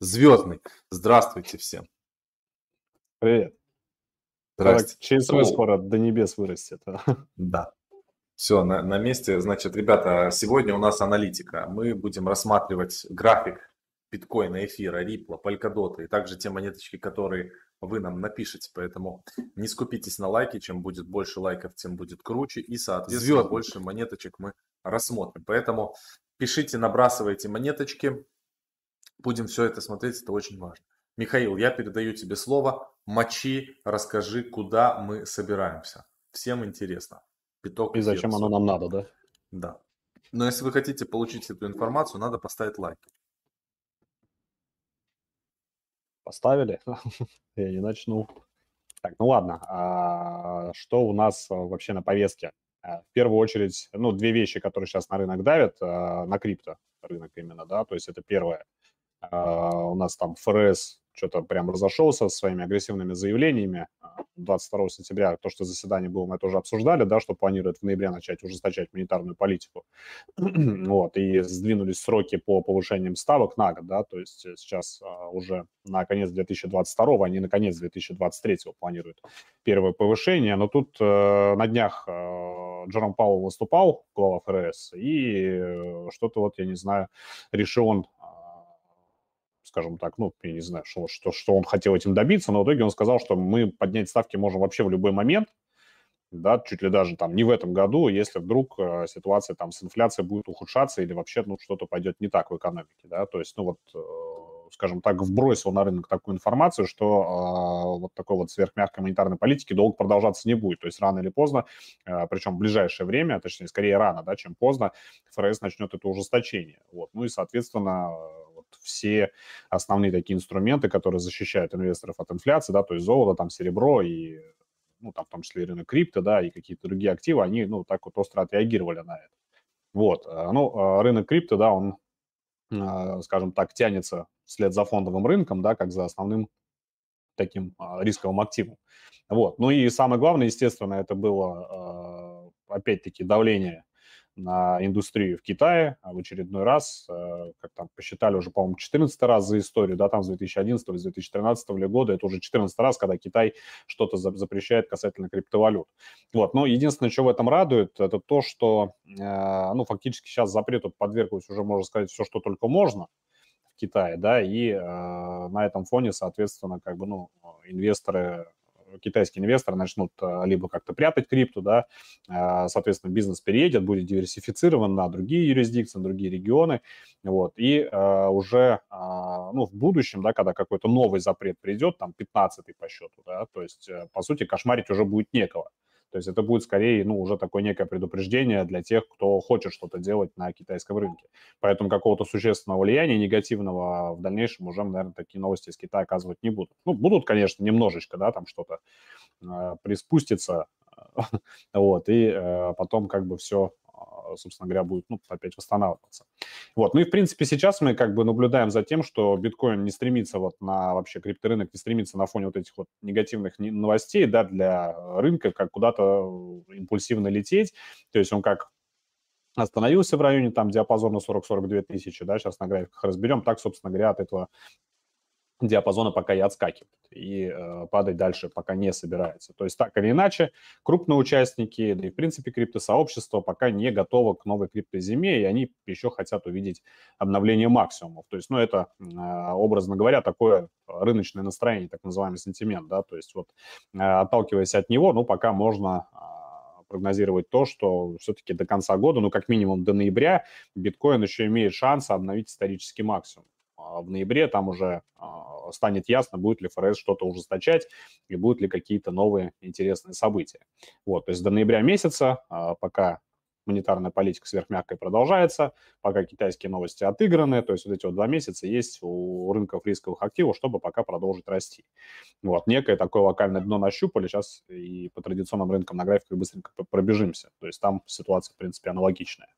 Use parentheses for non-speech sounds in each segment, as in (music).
Звездный. Здравствуйте всем. Привет. Здрасте. ЧСВ скоро до небес вырастет. (laughs) Да. Все, на, на месте. Значит, ребята, сегодня у нас аналитика. Мы будем рассматривать график биткоина, эфира, рипла, полькодота и также те монеточки, которые вы нам напишите. Поэтому не скупитесь на лайки. Чем будет больше лайков, тем будет круче. И, соответственно, Звезд. больше монеточек мы рассмотрим. Поэтому пишите, набрасывайте монеточки. Будем все это смотреть, это очень важно. Михаил, я передаю тебе слово. Мочи, расскажи, куда мы собираемся. Всем интересно. Пяток И зачем оно нам надо, да? Да. Но если вы хотите получить эту информацию, надо поставить лайк. Поставили? (laughs) Я не начну. Так, ну ладно. А что у нас а, вообще на повестке? А, в первую очередь, ну, две вещи, которые сейчас на рынок давят, а, на крипто рынок именно, да, то есть это первое – у нас там ФРС что-то прям разошелся со своими агрессивными заявлениями. 22 сентября то, что заседание было, мы это уже обсуждали, да, что планирует в ноябре начать ужесточать монетарную политику. (clears throat) вот, и сдвинулись сроки по повышениям ставок на год, да, то есть сейчас а, уже на конец 2022, они на конец 2023 планируют первое повышение, но тут э, на днях э, Джером Пауэлл выступал, глава ФРС, и э, что-то вот, я не знаю, решил он скажем так, ну, я не знаю, что, что, что он хотел этим добиться, но в итоге он сказал, что мы поднять ставки можем вообще в любой момент, да, чуть ли даже там не в этом году, если вдруг э, ситуация там с инфляцией будет ухудшаться или вообще, ну, что-то пойдет не так в экономике, да, то есть, ну, вот, э, скажем так, вбросил на рынок такую информацию, что э, вот такой вот сверхмягкой монетарной политики долго продолжаться не будет, то есть рано или поздно, э, причем в ближайшее время, точнее, скорее рано, да, чем поздно, ФРС начнет это ужесточение, вот, ну и, соответственно, все основные такие инструменты, которые защищают инвесторов от инфляции, да, то есть золото, там, серебро и, ну, там, в том числе и рынок крипто, да, и какие-то другие активы, они, ну, так вот остро отреагировали на это. Вот, э, ну, э, рынок крипто, да, он, э, скажем так, тянется вслед за фондовым рынком, да, как за основным таким рисковым активом. Вот, ну и самое главное, естественно, это было, опять-таки, давление на индустрию в Китае а в очередной раз, э, как там посчитали уже, по-моему, 14 раз за историю, да, там с 2011 с 2013 года, это уже 14 раз, когда Китай что-то запрещает касательно криптовалют. Вот, но единственное, что в этом радует, это то, что, э, ну, фактически сейчас запрету подверглось уже, можно сказать, все, что только можно, в Китае, да, и э, на этом фоне, соответственно, как бы, ну, инвесторы китайские инвесторы начнут э, либо как-то прятать крипту, да, э, соответственно, бизнес переедет, будет диверсифицирован на другие юрисдикции, на другие регионы, вот, и э, уже, ну, в будущем, да, когда какой-то новый запрет придет, там, 15-й по счету, да, то есть, по сути, кошмарить уже будет некого. То есть это будет скорее, ну, уже такое некое предупреждение для тех, кто хочет что-то делать на китайском рынке. Поэтому какого-то существенного влияния негативного в дальнейшем уже, наверное, такие новости из Китая оказывать не будут. Ну, будут, конечно, немножечко, да, там что-то э, приспустится, (laughs) вот, и э, потом как бы все собственно говоря, будет ну, опять восстанавливаться. Вот. Ну и, в принципе, сейчас мы как бы наблюдаем за тем, что биткоин не стремится вот на вообще крипторынок, не стремится на фоне вот этих вот негативных новостей, да, для рынка, как куда-то импульсивно лететь. То есть он как остановился в районе там диапазона 40-42 тысячи, да, сейчас на графиках разберем, так, собственно говоря, от этого диапазона пока и отскакивает, и э, падать дальше пока не собирается. То есть так или иначе, крупные участники, да и в принципе криптосообщество пока не готово к новой криптозиме, и они еще хотят увидеть обновление максимумов. То есть, ну, это, э, образно говоря, такое рыночное настроение, так называемый сентимент, да, то есть вот э, отталкиваясь от него, ну, пока можно э, прогнозировать то, что все-таки до конца года, ну, как минимум до ноября, биткоин еще имеет шанс обновить исторический максимум. А в ноябре там уже а, станет ясно, будет ли ФРС что-то ужесточать и будут ли какие-то новые интересные события. Вот, то есть до ноября месяца, а, пока монетарная политика сверхмягкой продолжается, пока китайские новости отыграны, то есть вот эти вот два месяца есть у рынков рисковых активов, чтобы пока продолжить расти. Вот, некое такое локальное дно нащупали, сейчас и по традиционным рынкам на графиках быстренько пробежимся, то есть там ситуация, в принципе, аналогичная.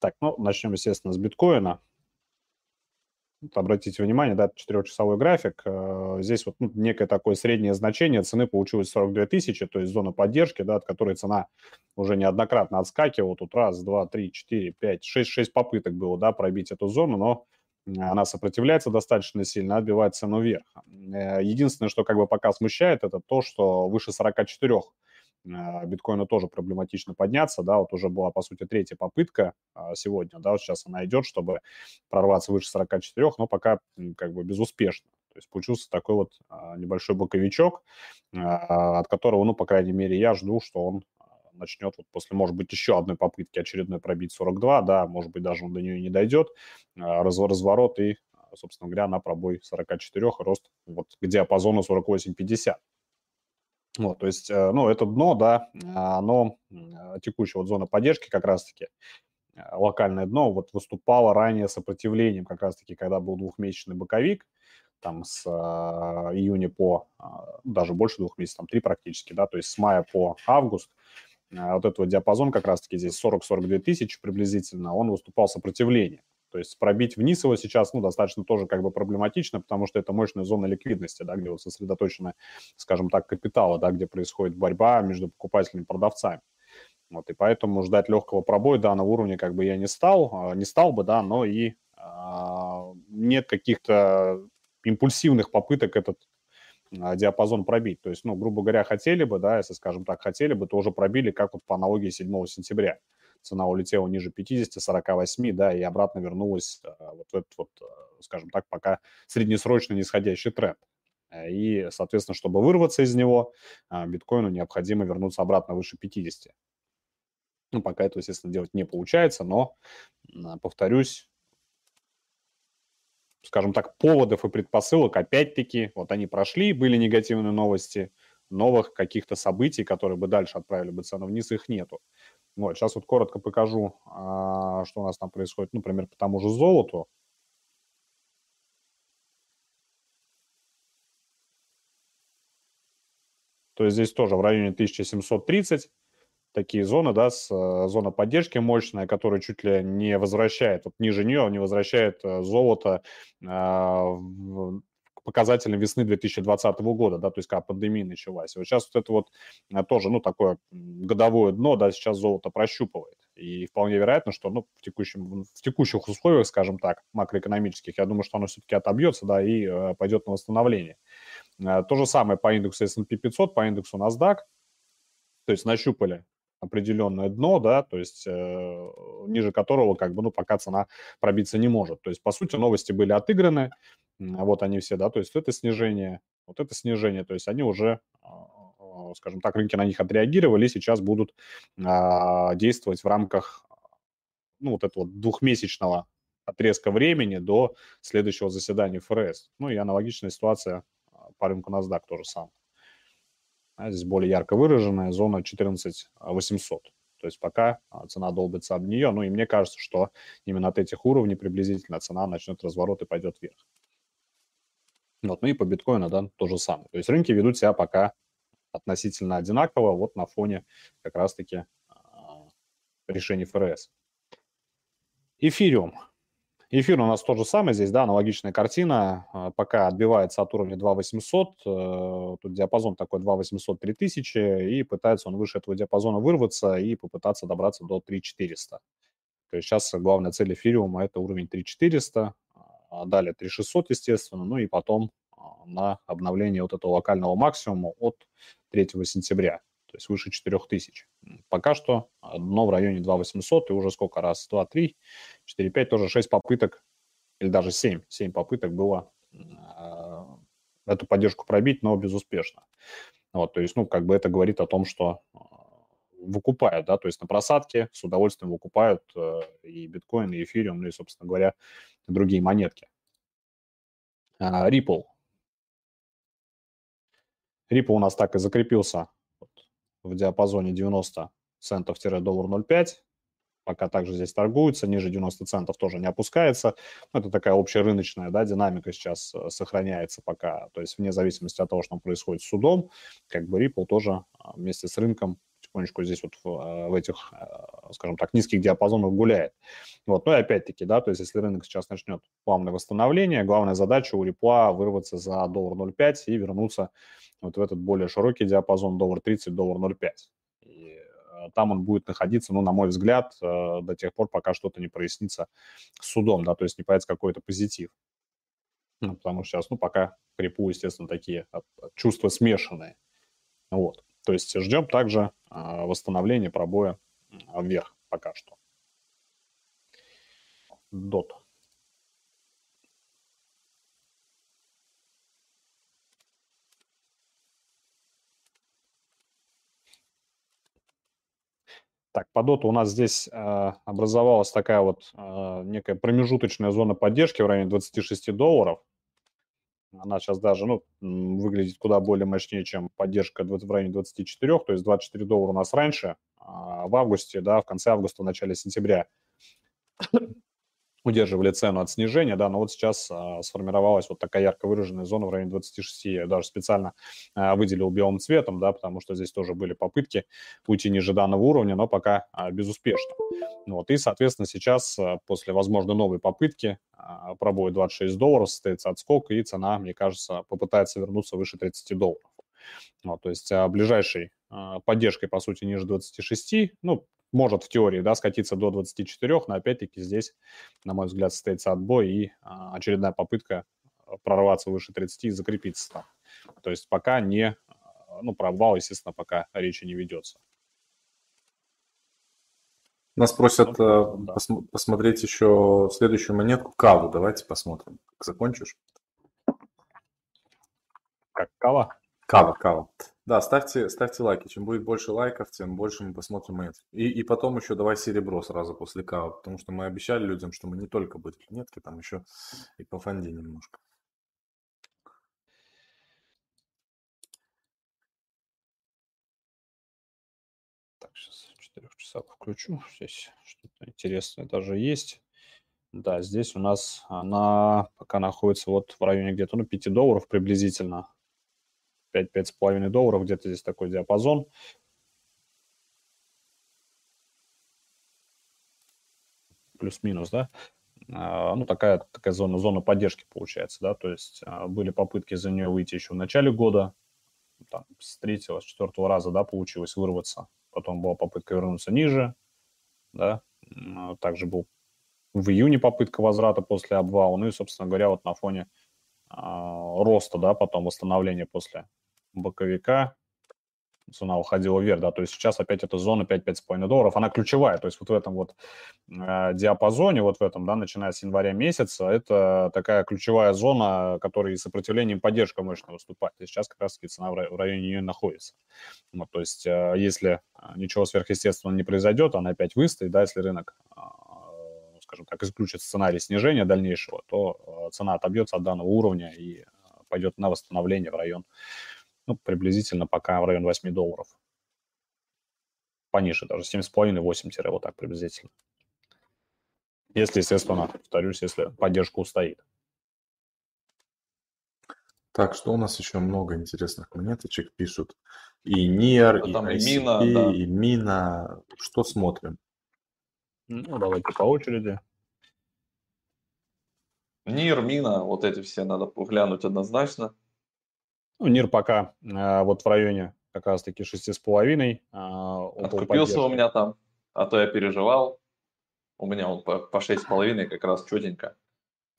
Так, ну, начнем, естественно, с биткоина. Вот обратите внимание, да, четырехчасовой график. Здесь вот ну, некое такое среднее значение цены получилось 42 тысячи, то есть зона поддержки, да, от которой цена уже неоднократно отскакивала. Тут раз, два, три, четыре, пять, шесть, шесть попыток было, да, пробить эту зону, но она сопротивляется достаточно сильно, отбивает цену вверх. Э, единственное, что как бы пока смущает, это то, что выше 44 э, биткоина тоже проблематично подняться, да, вот уже была, по сути, третья попытка а, сегодня, да, вот сейчас она идет, чтобы прорваться выше 44, но пока как бы безуспешно. То есть получился такой вот а, небольшой боковичок, а, от которого, ну, по крайней мере, я жду, что он начнет вот после, может быть, еще одной попытки очередной пробить 42, да, может быть, даже он до нее не дойдет, а, разворот и, собственно говоря, на пробой 44, рост вот к диапазону 48-50. Вот, то есть, э, ну, это дно, да, оно, текущая вот зона поддержки как раз-таки, э, локальное дно, вот выступало ранее сопротивлением как раз-таки, когда был двухмесячный боковик, там с э, июня по, э, даже больше двух месяцев, там три практически, да, то есть с мая по август, а, вот этот диапазон как раз-таки здесь 40-42 тысячи приблизительно, он выступал сопротивлением. То есть пробить вниз его сейчас, ну, достаточно тоже как бы проблематично, потому что это мощная зона ликвидности, да, где вот сосредоточены, скажем так, капиталы, да, где происходит борьба между покупателями и продавцами. Вот, и поэтому ждать легкого пробоя данного уровня как бы я не стал, а, не стал бы, да, но и а, нет каких-то импульсивных попыток этот а, диапазон пробить. То есть, ну, грубо говоря, хотели бы, да, если, скажем так, хотели бы, то уже пробили, как вот по аналогии 7 сентября. Цена улетела ниже 50, 48, да, и обратно вернулась а, вот этот вот, а, скажем так, пока среднесрочно нисходящий тренд. И, соответственно, чтобы вырваться из него, биткоину необходимо вернуться обратно выше 50. Ну, пока это, естественно, делать не получается, но, повторюсь, скажем так, поводов и предпосылок, опять-таки, вот они прошли, были негативные новости, новых каких-то событий, которые бы дальше отправили бы цену вниз, их нету. Вот, сейчас вот коротко покажу, а, что у нас там происходит, например, по тому же золоту. То есть здесь тоже в районе 1730 такие зоны, да, с, э, зона поддержки мощная, которая чуть ли не возвращает, вот ниже нее не возвращает э, золото э, в, к показателям весны 2020 года, да, то есть когда пандемия началась. Вот сейчас вот это вот э, тоже, ну, такое годовое дно, да, сейчас золото прощупывает. И вполне вероятно, что, ну, в, текущем, в текущих условиях, скажем так, макроэкономических, я думаю, что оно все-таки отобьется, да, и э, пойдет на восстановление. Э, то же самое по индексу S&P 500, по индексу NASDAQ, то есть нащупали определенное дно, да, то есть э, ниже которого как бы, ну, пока цена пробиться не может. То есть, по сути, новости были отыграны, вот они все, да, то есть это снижение, вот это снижение, то есть они уже, а, а, скажем так, рынки на них отреагировали и сейчас будут а, действовать в рамках, ну, вот этого двухмесячного отрезка времени до следующего заседания ФРС. Ну и аналогичная ситуация а, по рынку NASDAQ тоже самое. А здесь более ярко выраженная зона 14 800. То есть пока а, цена долбится об нее, ну и мне кажется, что именно от этих уровней приблизительно цена начнет разворот и пойдет вверх. Вот, ну и по биткоину, да, то же самое. То есть рынки ведут себя пока относительно одинаково, вот на фоне как раз-таки а, решений ФРС. Эфириум. Эфир у нас то же самое здесь, да, аналогичная картина. А, пока отбивается от уровня 2800, э, тут диапазон такой 2800 3000, и пытается он выше этого диапазона вырваться и попытаться добраться до 3400. То есть сейчас главная цель эфириума – это уровень 3400, а далее 3600, естественно, ну и потом а, на обновление вот этого локального максимума от 3 сентября то есть выше 4000. Пока что дно в районе 2800, и уже сколько раз? 2, 3, 4, 5, тоже 6 попыток, или даже 7, 7 попыток было э, эту поддержку пробить, но безуспешно. Вот, то есть, ну, как бы это говорит о том, что э, выкупают, да, то есть на просадке с удовольствием выкупают э, и биткоин, и эфириум, ну и, собственно говоря, другие монетки. Ripple. Ripple у нас так и закрепился в диапазоне 90 центов-доллар 0,5. Пока также здесь торгуется, ниже 90 центов тоже не опускается. Это такая общая рыночная да, динамика сейчас э, сохраняется пока. То есть вне зависимости от того, что там происходит с судом, как бы Ripple тоже а, вместе с рынком потихонечку здесь вот в, э, в этих э, скажем так, низких диапазонах гуляет. Вот. Ну и опять-таки, да, то есть если рынок сейчас начнет плавное восстановление, главная задача у репла вырваться за доллар 0,5 и вернуться вот в этот более широкий диапазон доллар 30, доллар 0,5. И э, там он будет находиться, ну, на мой взгляд, до тех пор, пока что-то не прояснится с судом, да, то есть не появится какой-то позитив. Ну, потому что сейчас, ну, пока к репу, естественно, такие чувства смешанные. Вот. То есть ждем также а, восстановления пробоя вверх пока что. Дот. Так, по доту у нас здесь э, образовалась такая вот э, некая промежуточная зона поддержки в районе 26 долларов. Она сейчас даже ну, выглядит куда более мощнее, чем поддержка в районе 24, то есть 24 доллара у нас раньше, а в августе, да, в конце августа, в начале сентября удерживали цену от снижения, да, но вот сейчас а, сформировалась вот такая ярко выраженная зона в районе 26. Я даже специально а, выделил белым цветом, да, потому что здесь тоже были попытки уйти ниже данного уровня, но пока а, безуспешно. Вот, и, соответственно, сейчас а, после, возможно, новой попытки а, пробоя 26 долларов состоится отскок, и цена, мне кажется, попытается вернуться выше 30 долларов. Вот, то есть а, ближайшей а, поддержкой, по сути, ниже 26, ну, может в теории да, скатиться до 24, но опять-таки здесь, на мой взгляд, состоится отбой и а, очередная попытка а, прорваться выше 30 и закрепиться там. То есть пока не, а, ну, про обвал, естественно, пока речи не ведется. Нас просят ну, да. пос- посмотреть еще следующую монетку, каву. Давайте посмотрим. Закончишь? Как кава? Кава, кава. Да, ставьте, ставьте лайки. Чем будет больше лайков, тем больше мы посмотрим монетки. И, и потом еще давай серебро сразу после кавы, потому что мы обещали людям, что мы не только будем монетки, там еще и по фонде немножко. Так, сейчас в 4 часах включу. Здесь что-то интересное даже есть. Да, здесь у нас она пока находится вот в районе где-то ну, 5 долларов приблизительно. 5-5,5 долларов, где-то здесь такой диапазон. Плюс-минус, да? А, ну, такая, такая зона, зона поддержки получается, да, то есть а, были попытки за нее выйти еще в начале года, там, с третьего, с четвертого раза, да, получилось вырваться, потом была попытка вернуться ниже, да, а, также был в июне попытка возврата после обвала, ну и, собственно говоря, вот на фоне роста, да, потом восстановления после боковика, цена уходила вверх, да, то есть сейчас опять эта зона 5-5,5 долларов, она ключевая, то есть вот в этом вот э, диапазоне, вот в этом, да, начиная с января месяца, это такая ключевая зона, которой сопротивлением поддержка мощно выступает, и сейчас как раз-таки цена в районе нее находится. Вот, то есть э, если ничего сверхъестественного не произойдет, она опять выстоит, да, если рынок э, скажем так, исключит сценарий снижения дальнейшего, то цена отобьется от данного уровня и пойдет на восстановление в район ну, приблизительно пока в район 8 долларов. Пониже даже, 7,5-8 вот так приблизительно. Если, естественно, повторюсь, если поддержка устоит. Так, что у нас еще много интересных монеточек пишут. И НИР, и, там и Мина, да. и Мина. Что смотрим? Ну, давайте по очереди. НИР, Мина, вот эти все надо поглянуть однозначно. Ну, НИР пока э, вот в районе как раз-таки 6,5. Э, Откупился у меня там, а то я переживал. У меня он по, по 6,5 как раз четенько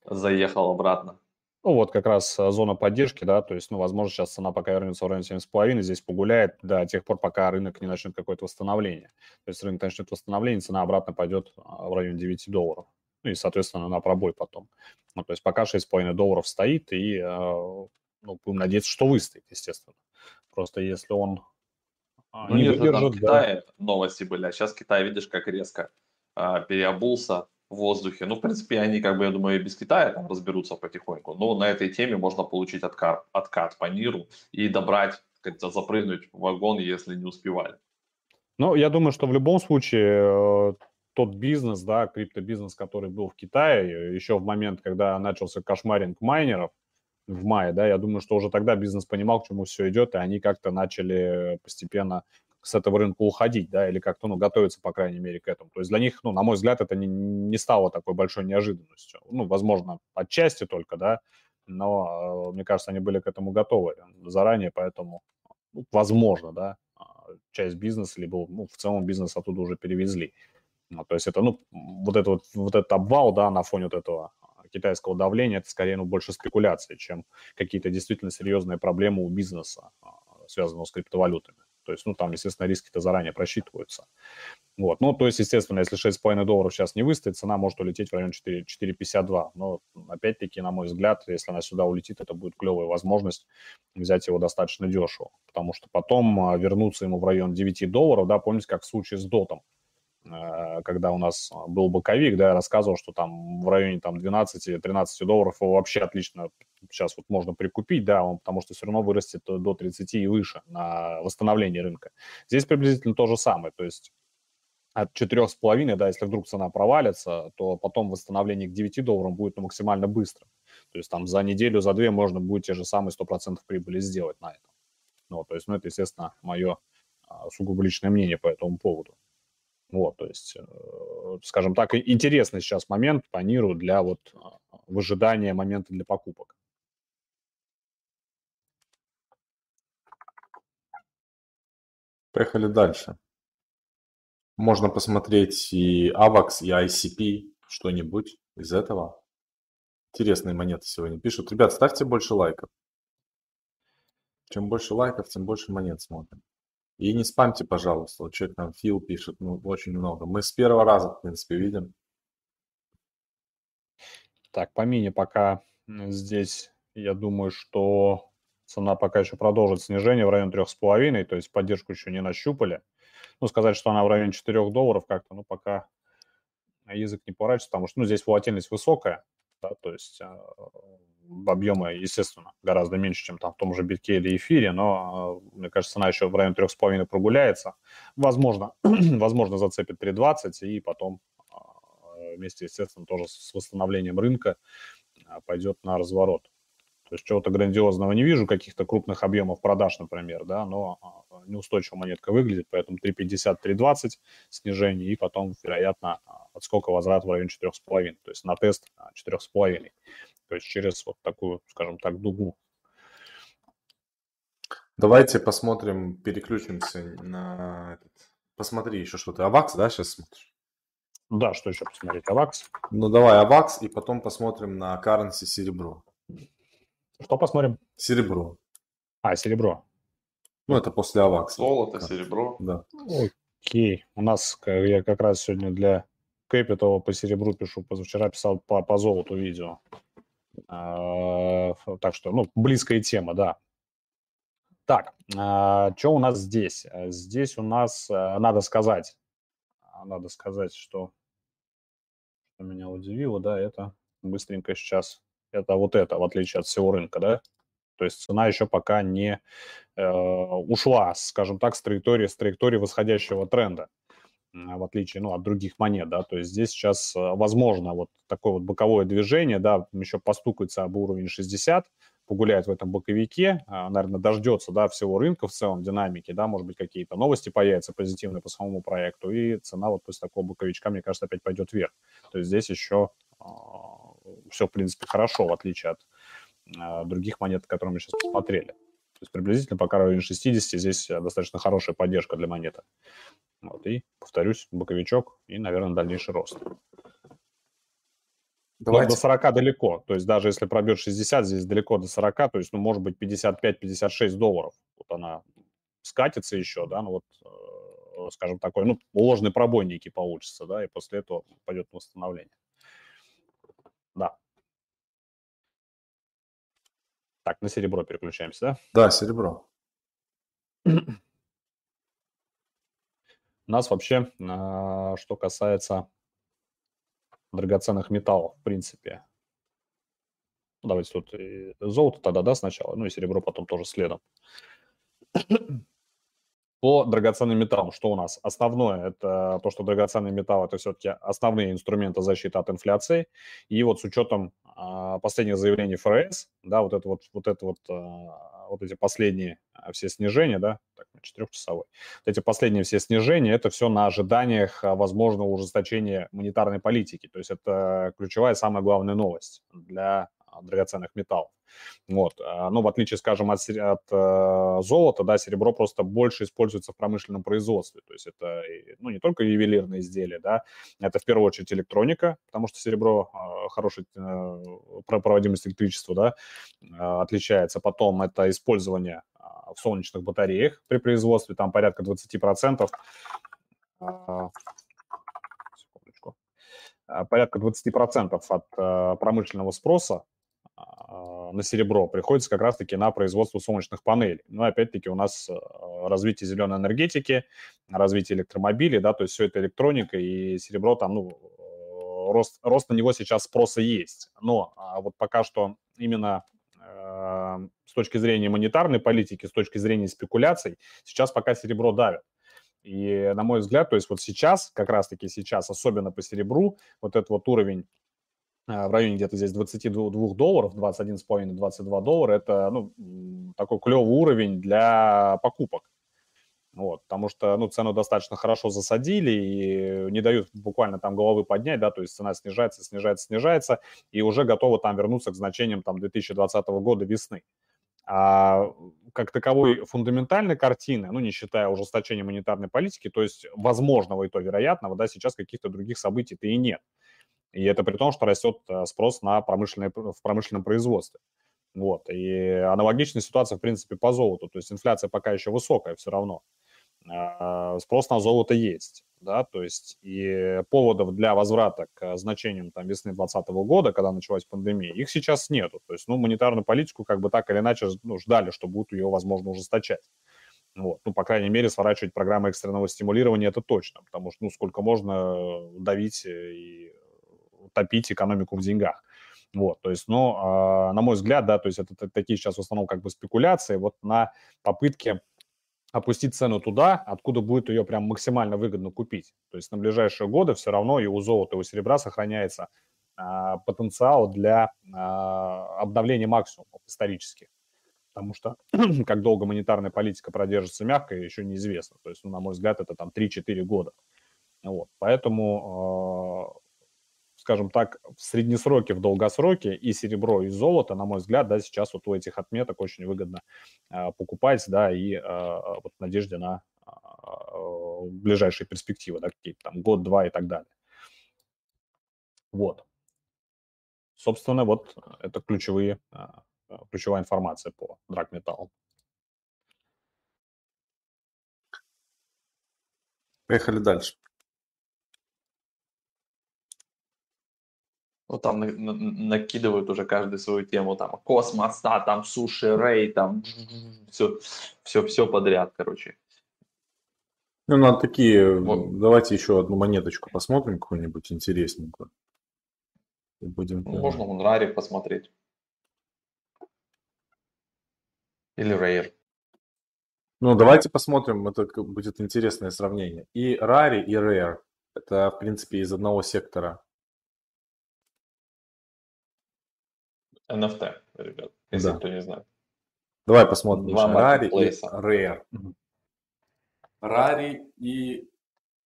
заехал обратно. Ну, вот как раз э, зона поддержки, да, то есть, ну, возможно, сейчас цена пока вернется в районе 7,5, здесь погуляет до тех пор, пока рынок не начнет какое-то восстановление. То есть рынок начнет восстановление, цена обратно пойдет а, в районе 9 долларов. Ну и, соответственно, на пробой потом. Ну, то есть пока 6,5 долларов стоит, и э, ну, будем надеяться, что выстоит, естественно. Просто если он а, ну, не нет, выдержит... Там да. Китае новости были, а сейчас Китай, видишь, как резко а, переобулся в воздухе. Ну, в принципе, они, как бы, я думаю, и без Китая там разберутся потихоньку. Но на этой теме можно получить откат, откат по миру и добрать, как запрыгнуть в вагон, если не успевали. Ну, я думаю, что в любом случае э, тот бизнес, да, криптобизнес, который был в Китае, еще в момент, когда начался кошмаринг майнеров, в мае, да, я думаю, что уже тогда бизнес понимал, к чему все идет, и они как-то начали постепенно с этого рынка уходить, да, или как-то, ну, готовиться, по крайней мере, к этому. То есть для них, ну, на мой взгляд, это не, не стало такой большой неожиданностью. Ну, возможно, отчасти только, да, но, э, мне кажется, они были к этому готовы заранее, поэтому, ну, возможно, да, а, часть бизнеса, либо, ну, в целом бизнес оттуда уже перевезли. Ну, то есть это, ну, вот, это вот, вот этот обвал, да, на фоне вот этого китайского давления, это скорее, ну, больше спекуляции, чем какие-то действительно серьезные проблемы у бизнеса, а, связанного с криптовалютами. То есть, ну, там, естественно, риски-то заранее просчитываются. Вот. Ну, то есть, естественно, если 6,5 долларов сейчас не выстоит, цена может улететь в район 4,52. Но, опять-таки, на мой взгляд, если она сюда улетит, это будет клевая возможность взять его достаточно дешево. Потому что потом а, вернуться ему в район 9 долларов, да, помните, как в случае с дотом когда у нас был боковик, да, я рассказывал, что там в районе там 12-13 долларов его вообще отлично сейчас вот можно прикупить, да, он, потому что все равно вырастет до 30 и выше на восстановление рынка. Здесь приблизительно то же самое, то есть от 4,5, да, если вдруг цена провалится, то потом восстановление к 9 долларам будет ну, максимально быстро. То есть там за неделю, за две можно будет те же самые 100% прибыли сделать на этом. Ну, то есть, ну, это, естественно, мое а, сугубо личное мнение по этому поводу. Вот, то есть, э, скажем так, интересный сейчас момент по НИРу для вот а, выжидания момента для покупок. Поехали дальше. Можно посмотреть и AVAX, и ICP, что-нибудь из этого. Интересные монеты сегодня пишут. Ребят, ставьте больше лайков. Чем больше лайков, тем больше монет смотрим. И не спамьте, пожалуйста. Вот человек там Фил пишет, ну, очень много. Мы с первого раза, в принципе, видим. Так, по мини пока здесь, я думаю, что цена пока еще продолжит снижение в район 3,5, то есть поддержку еще не нащупали. Ну, сказать, что она в районе 4 долларов как-то, ну, пока язык не поворачивается, потому что, ну, здесь волатильность высокая, да, то есть а, объемы, естественно, гораздо меньше, чем там в том же битке или эфире, но, а, мне кажется, она еще в районе 3,5 прогуляется. Возможно, (clears throat) возможно зацепит 3,20 и потом а, вместе, естественно, тоже с восстановлением рынка пойдет на разворот. То есть чего-то грандиозного не вижу, каких-то крупных объемов продаж, например, да, но неустойчиво монетка выглядит, поэтому 3,50, 3,20 снижение, и потом, вероятно, отскока возврат в районе 4,5, то есть на тест 4,5 то есть через вот такую, скажем так, дугу. Давайте посмотрим, переключимся на этот. Посмотри еще что-то. Авакс, да, сейчас смотришь? Да, что еще посмотреть? Авакс? Ну, давай Авакс, и потом посмотрим на currency серебро. Что посмотрим? Серебро. А, серебро. Ну, это после Авакса. Золото, как? серебро. Да. Окей. У нас, я как раз сегодня для Capital по серебру пишу, позавчера писал по, по золоту видео. А, так что, ну, близкая тема, да. Так, а, что у нас здесь? Э, здесь у нас, надо сказать, а, надо сказать, что, что меня удивило, да, это быстренько сейчас, это вот это, в отличие от всего рынка, да, то есть цена еще пока не э, ушла, скажем так, с траектории, с траектории восходящего тренда в отличие ну, от других монет, да, то есть здесь сейчас э, возможно вот такое вот боковое движение, да, еще постукается об уровень 60, погуляет в этом боковике, а, наверное, дождется, да, всего рынка в целом, динамики, да, может быть, какие-то новости появятся позитивные по самому проекту, и цена вот после такого боковичка, мне кажется, опять пойдет вверх. То есть здесь еще э, все, в принципе, хорошо, в отличие от э, других монет, которые мы сейчас посмотрели. То есть приблизительно пока районе 60 здесь достаточно хорошая поддержка для монеты. Вот, и, повторюсь, боковичок и, наверное, дальнейший рост. Давайте. до 40 далеко. То есть даже если пробьет 60, здесь далеко до 40, то есть, ну, может быть, 55-56 долларов. Вот она скатится еще, да, ну вот, э, скажем, такой, ну, ложный пробой некий получится, да, и после этого пойдет восстановление. Да. Так, на серебро переключаемся, да? Да, серебро. Нас вообще, а, что касается драгоценных металлов, в принципе, ну, давайте тут золото тогда, да, сначала, ну и серебро потом тоже следом. По драгоценным металлам, что у нас? Основное – это то, что драгоценные металлы – это все-таки основные инструменты защиты от инфляции. И вот с учетом а, последних заявлений ФРС, да, вот это вот, вот это вот а, вот эти последние все снижения, да, так, четырехчасовой, вот эти последние все снижения, это все на ожиданиях возможного ужесточения монетарной политики. То есть это ключевая, самая главная новость для драгоценных металлов. Вот. А, ну, в отличие, скажем, от, от э, золота, да, серебро просто больше используется в промышленном производстве. То есть это, ну, не только ювелирные изделия, да, это в первую очередь электроника, потому что серебро э, хорошей э, проводимость электричества, да, э, отличается. Потом это использование в солнечных батареях при производстве, там порядка 20%. Э, секундочку. Порядка 20% от э, промышленного спроса а, на серебро приходится как раз-таки на производство солнечных панелей. Но опять-таки у нас а, развитие зеленой энергетики, развитие электромобилей, да, то есть все это электроника и серебро там, ну, рост, рост на него сейчас спроса есть. Но а вот пока что именно э, с точки зрения монетарной политики, с точки зрения спекуляций, сейчас пока серебро давит. И, на мой взгляд, то есть вот сейчас, как раз-таки сейчас, особенно по серебру, вот этот вот уровень а, в районе где-то здесь 22 долларов, 21,5-22 доллара, это ну, такой клевый уровень для покупок. Вот, потому что, ну, цену достаточно хорошо засадили и не дают буквально там головы поднять, да, то есть цена снижается, снижается, снижается, и уже готова там вернуться к значениям там 2020 года весны. А как таковой фундаментальной картины, ну, не считая ужесточения монетарной политики, то есть возможного и то вероятного, да, сейчас каких-то других событий-то и нет. И это при том, что растет э, спрос на промышленное, в промышленном производстве. Вот. И аналогичная ситуация, в принципе, по золоту. То есть инфляция пока еще высокая все равно. А, спрос на золото есть. Да, то есть и поводов для возврата к значениям там, весны 2020 года, когда началась пандемия, их сейчас нету. То есть, ну, монетарную политику как бы так или иначе ну, ждали, что будут ее, возможно, ужесточать. Вот. Ну, по крайней мере, сворачивать программы экстренного стимулирования это точно, потому что, ну, сколько можно давить и топить экономику в деньгах. Вот, то есть, ну, э, на мой взгляд, да, то есть это такие сейчас в основном как бы спекуляции вот на попытке опустить цену туда, откуда будет ее прям максимально выгодно купить. То есть на ближайшие годы все равно и у золота, и у серебра сохраняется э, потенциал для э, обновления максимумов исторических. Потому что (clears throat) как долго монетарная политика продержится мягко, еще неизвестно. То есть, ну, на мой взгляд, это там 3-4 года. Вот. Поэтому скажем так, в среднесроке, в долгосроке и серебро, и золото, на мой взгляд, да, сейчас вот у этих отметок очень выгодно э, покупать, да, и э, вот в надежде на э, ближайшие перспективы, да, какие-то там год-два и так далее. Вот. Собственно, вот это ключевые, ключевая информация по драгметаллу. Поехали дальше. Ну, там на, на, накидывают уже каждый свою тему, там, космос, да, там, суши, рей, там, все, все, все подряд, короче. Ну, надо такие, вот. давайте еще одну монеточку посмотрим, какую-нибудь интересненькую. И будем... Ну, можно Мунрари посмотреть. Или Рейр. Ну, давайте посмотрим, это будет интересное сравнение. И Рари, и Rare. Это, в принципе, из одного сектора NFT, ребят, если да. кто не знает. Давай посмотрим. Два Рари и Rare. Рари и...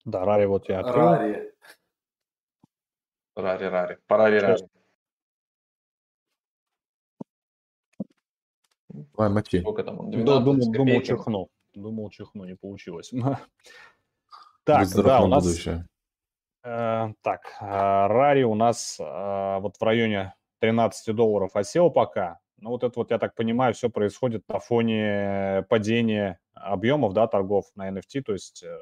Да, Рари вот я открыл. Рари. Рари, Рари. Парари, Рари. Давай, мочи. Сколько там? 12 думал, думал, чихну. Думал, чихну, не получилось. (laughs) Так, да, у нас... Э, так, э, Рари у нас э, вот в районе 13 долларов осел пока. Ну, вот это вот, я так понимаю, все происходит на фоне падения объемов, да, торгов на NFT, то есть, э,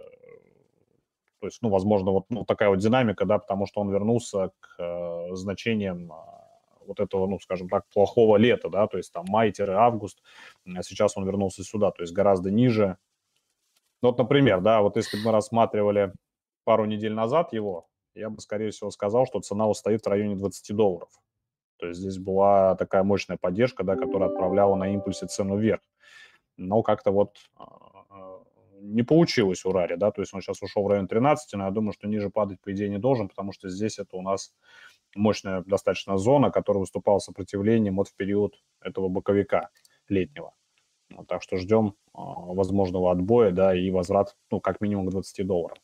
то есть, ну, возможно, вот ну, такая вот динамика, да, потому что он вернулся к э, значениям а, вот этого, ну, скажем так, плохого лета, да, то есть там май-август, а сейчас он вернулся сюда, то есть гораздо ниже. Ну, вот, например, да, вот если бы мы рассматривали пару недель назад его, я бы, скорее всего, сказал, что цена устоит в районе 20 долларов. То есть здесь была такая мощная поддержка, да, которая отправляла на импульсе цену вверх. Но как-то вот а, а, не получилось у Рари, да, то есть он сейчас ушел в район 13, но я думаю, что ниже падать, по идее, не должен, потому что здесь это у нас мощная достаточно зона, которая выступала сопротивлением вот в период этого боковика летнего. Так что ждем а, возможного отбоя, да, и возврат, ну, как минимум к 20 долларов.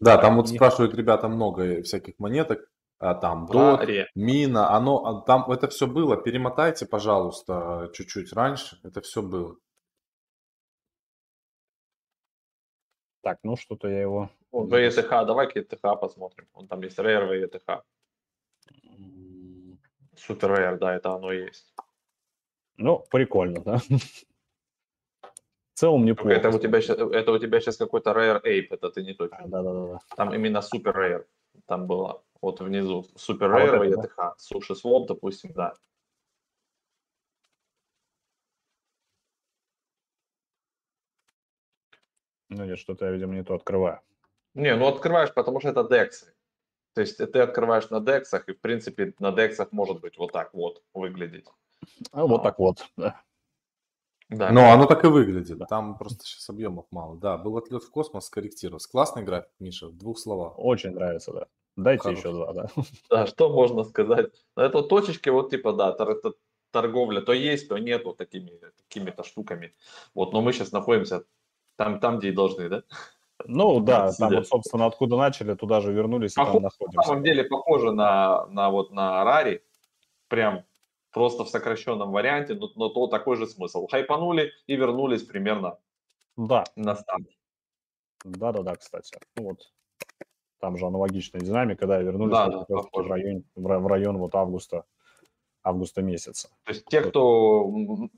Да, там вот спрашивают ребята много всяких монеток, а, там дот, мина, оно, а, там это все было, перемотайте, пожалуйста, чуть-чуть раньше, это все было. Так, ну что-то я его... ВЕТХ, давай-ка ETH посмотрим. Он там есть Rare ВЕТХ. Супер Rare, да, это оно и есть. Ну, прикольно, да? (laughs) Целом неплохо. Это у тебя сейчас, это у тебя сейчас какой-то Rare Ape, это ты не точно. Да, да, да. Там именно Супер Rare. Там было вот внизу Супер Rare, а вот ETH, да? Суши Swap, допустим, да. Ну нет, что-то я, видимо, не то открываю. Не, ну открываешь, потому что это дексы. То есть ты открываешь на дексах, и в принципе на дексах может быть вот так вот выглядеть. А вот а. так вот, да. Да. Но оно так и выглядит. Там просто сейчас объемов мало. Да, был отлет в космос, скорректировался. Классный график, Миша, в двух словах. Очень нравится, да. Дайте Хорош. еще два, да. Да, что можно сказать? Это точечки, вот типа, да, это торговля, то есть, то нету такими, такими-то штуками. Вот, но мы сейчас находимся там, там, где и должны, да? Ну да, там вот, собственно, откуда начали, туда же вернулись и там находимся. На самом деле похоже на, на вот на Рари, прям просто в сокращенном варианте, но, но то такой же смысл. Хайпанули и вернулись примерно да. на старт. Да-да-да, кстати. Ну, вот там же аналогичная динамика, да, вернулись да, да, в, район, в, район вот августа августа месяца. То есть те, кто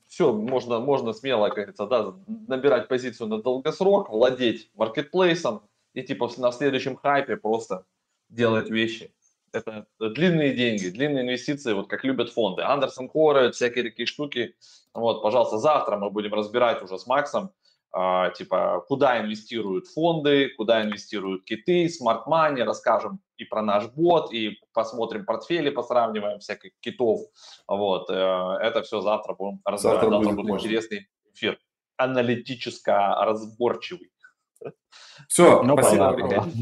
все, можно, можно смело, как говорится, да, набирать позицию на долгосрок, владеть маркетплейсом и типа на следующем хайпе просто делать вещи. Это длинные деньги, длинные инвестиции, вот как любят фонды. Andreessen Horowitz, всякие такие штуки. Вот, пожалуйста, завтра мы будем разбирать уже с Максом, а, типа, куда инвестируют фонды, куда инвестируют киты, smart money, расскажем и про наш бот, и посмотрим портфели, посравниваем всяких китов. Вот, э, это все завтра будем разбирать. Завтра, завтра будет, будет интересный эфир, аналитическо разборчивый. Все, ну, спасибо. Понятно.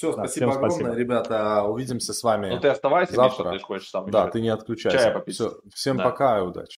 Все, да, спасибо огромное, спасибо. ребята. Увидимся с вами. Ну ты оставайся, завтра. Миша, ты хочешь там. Да, ты не отключайся. Чая попить. Все, всем да. пока и удачи.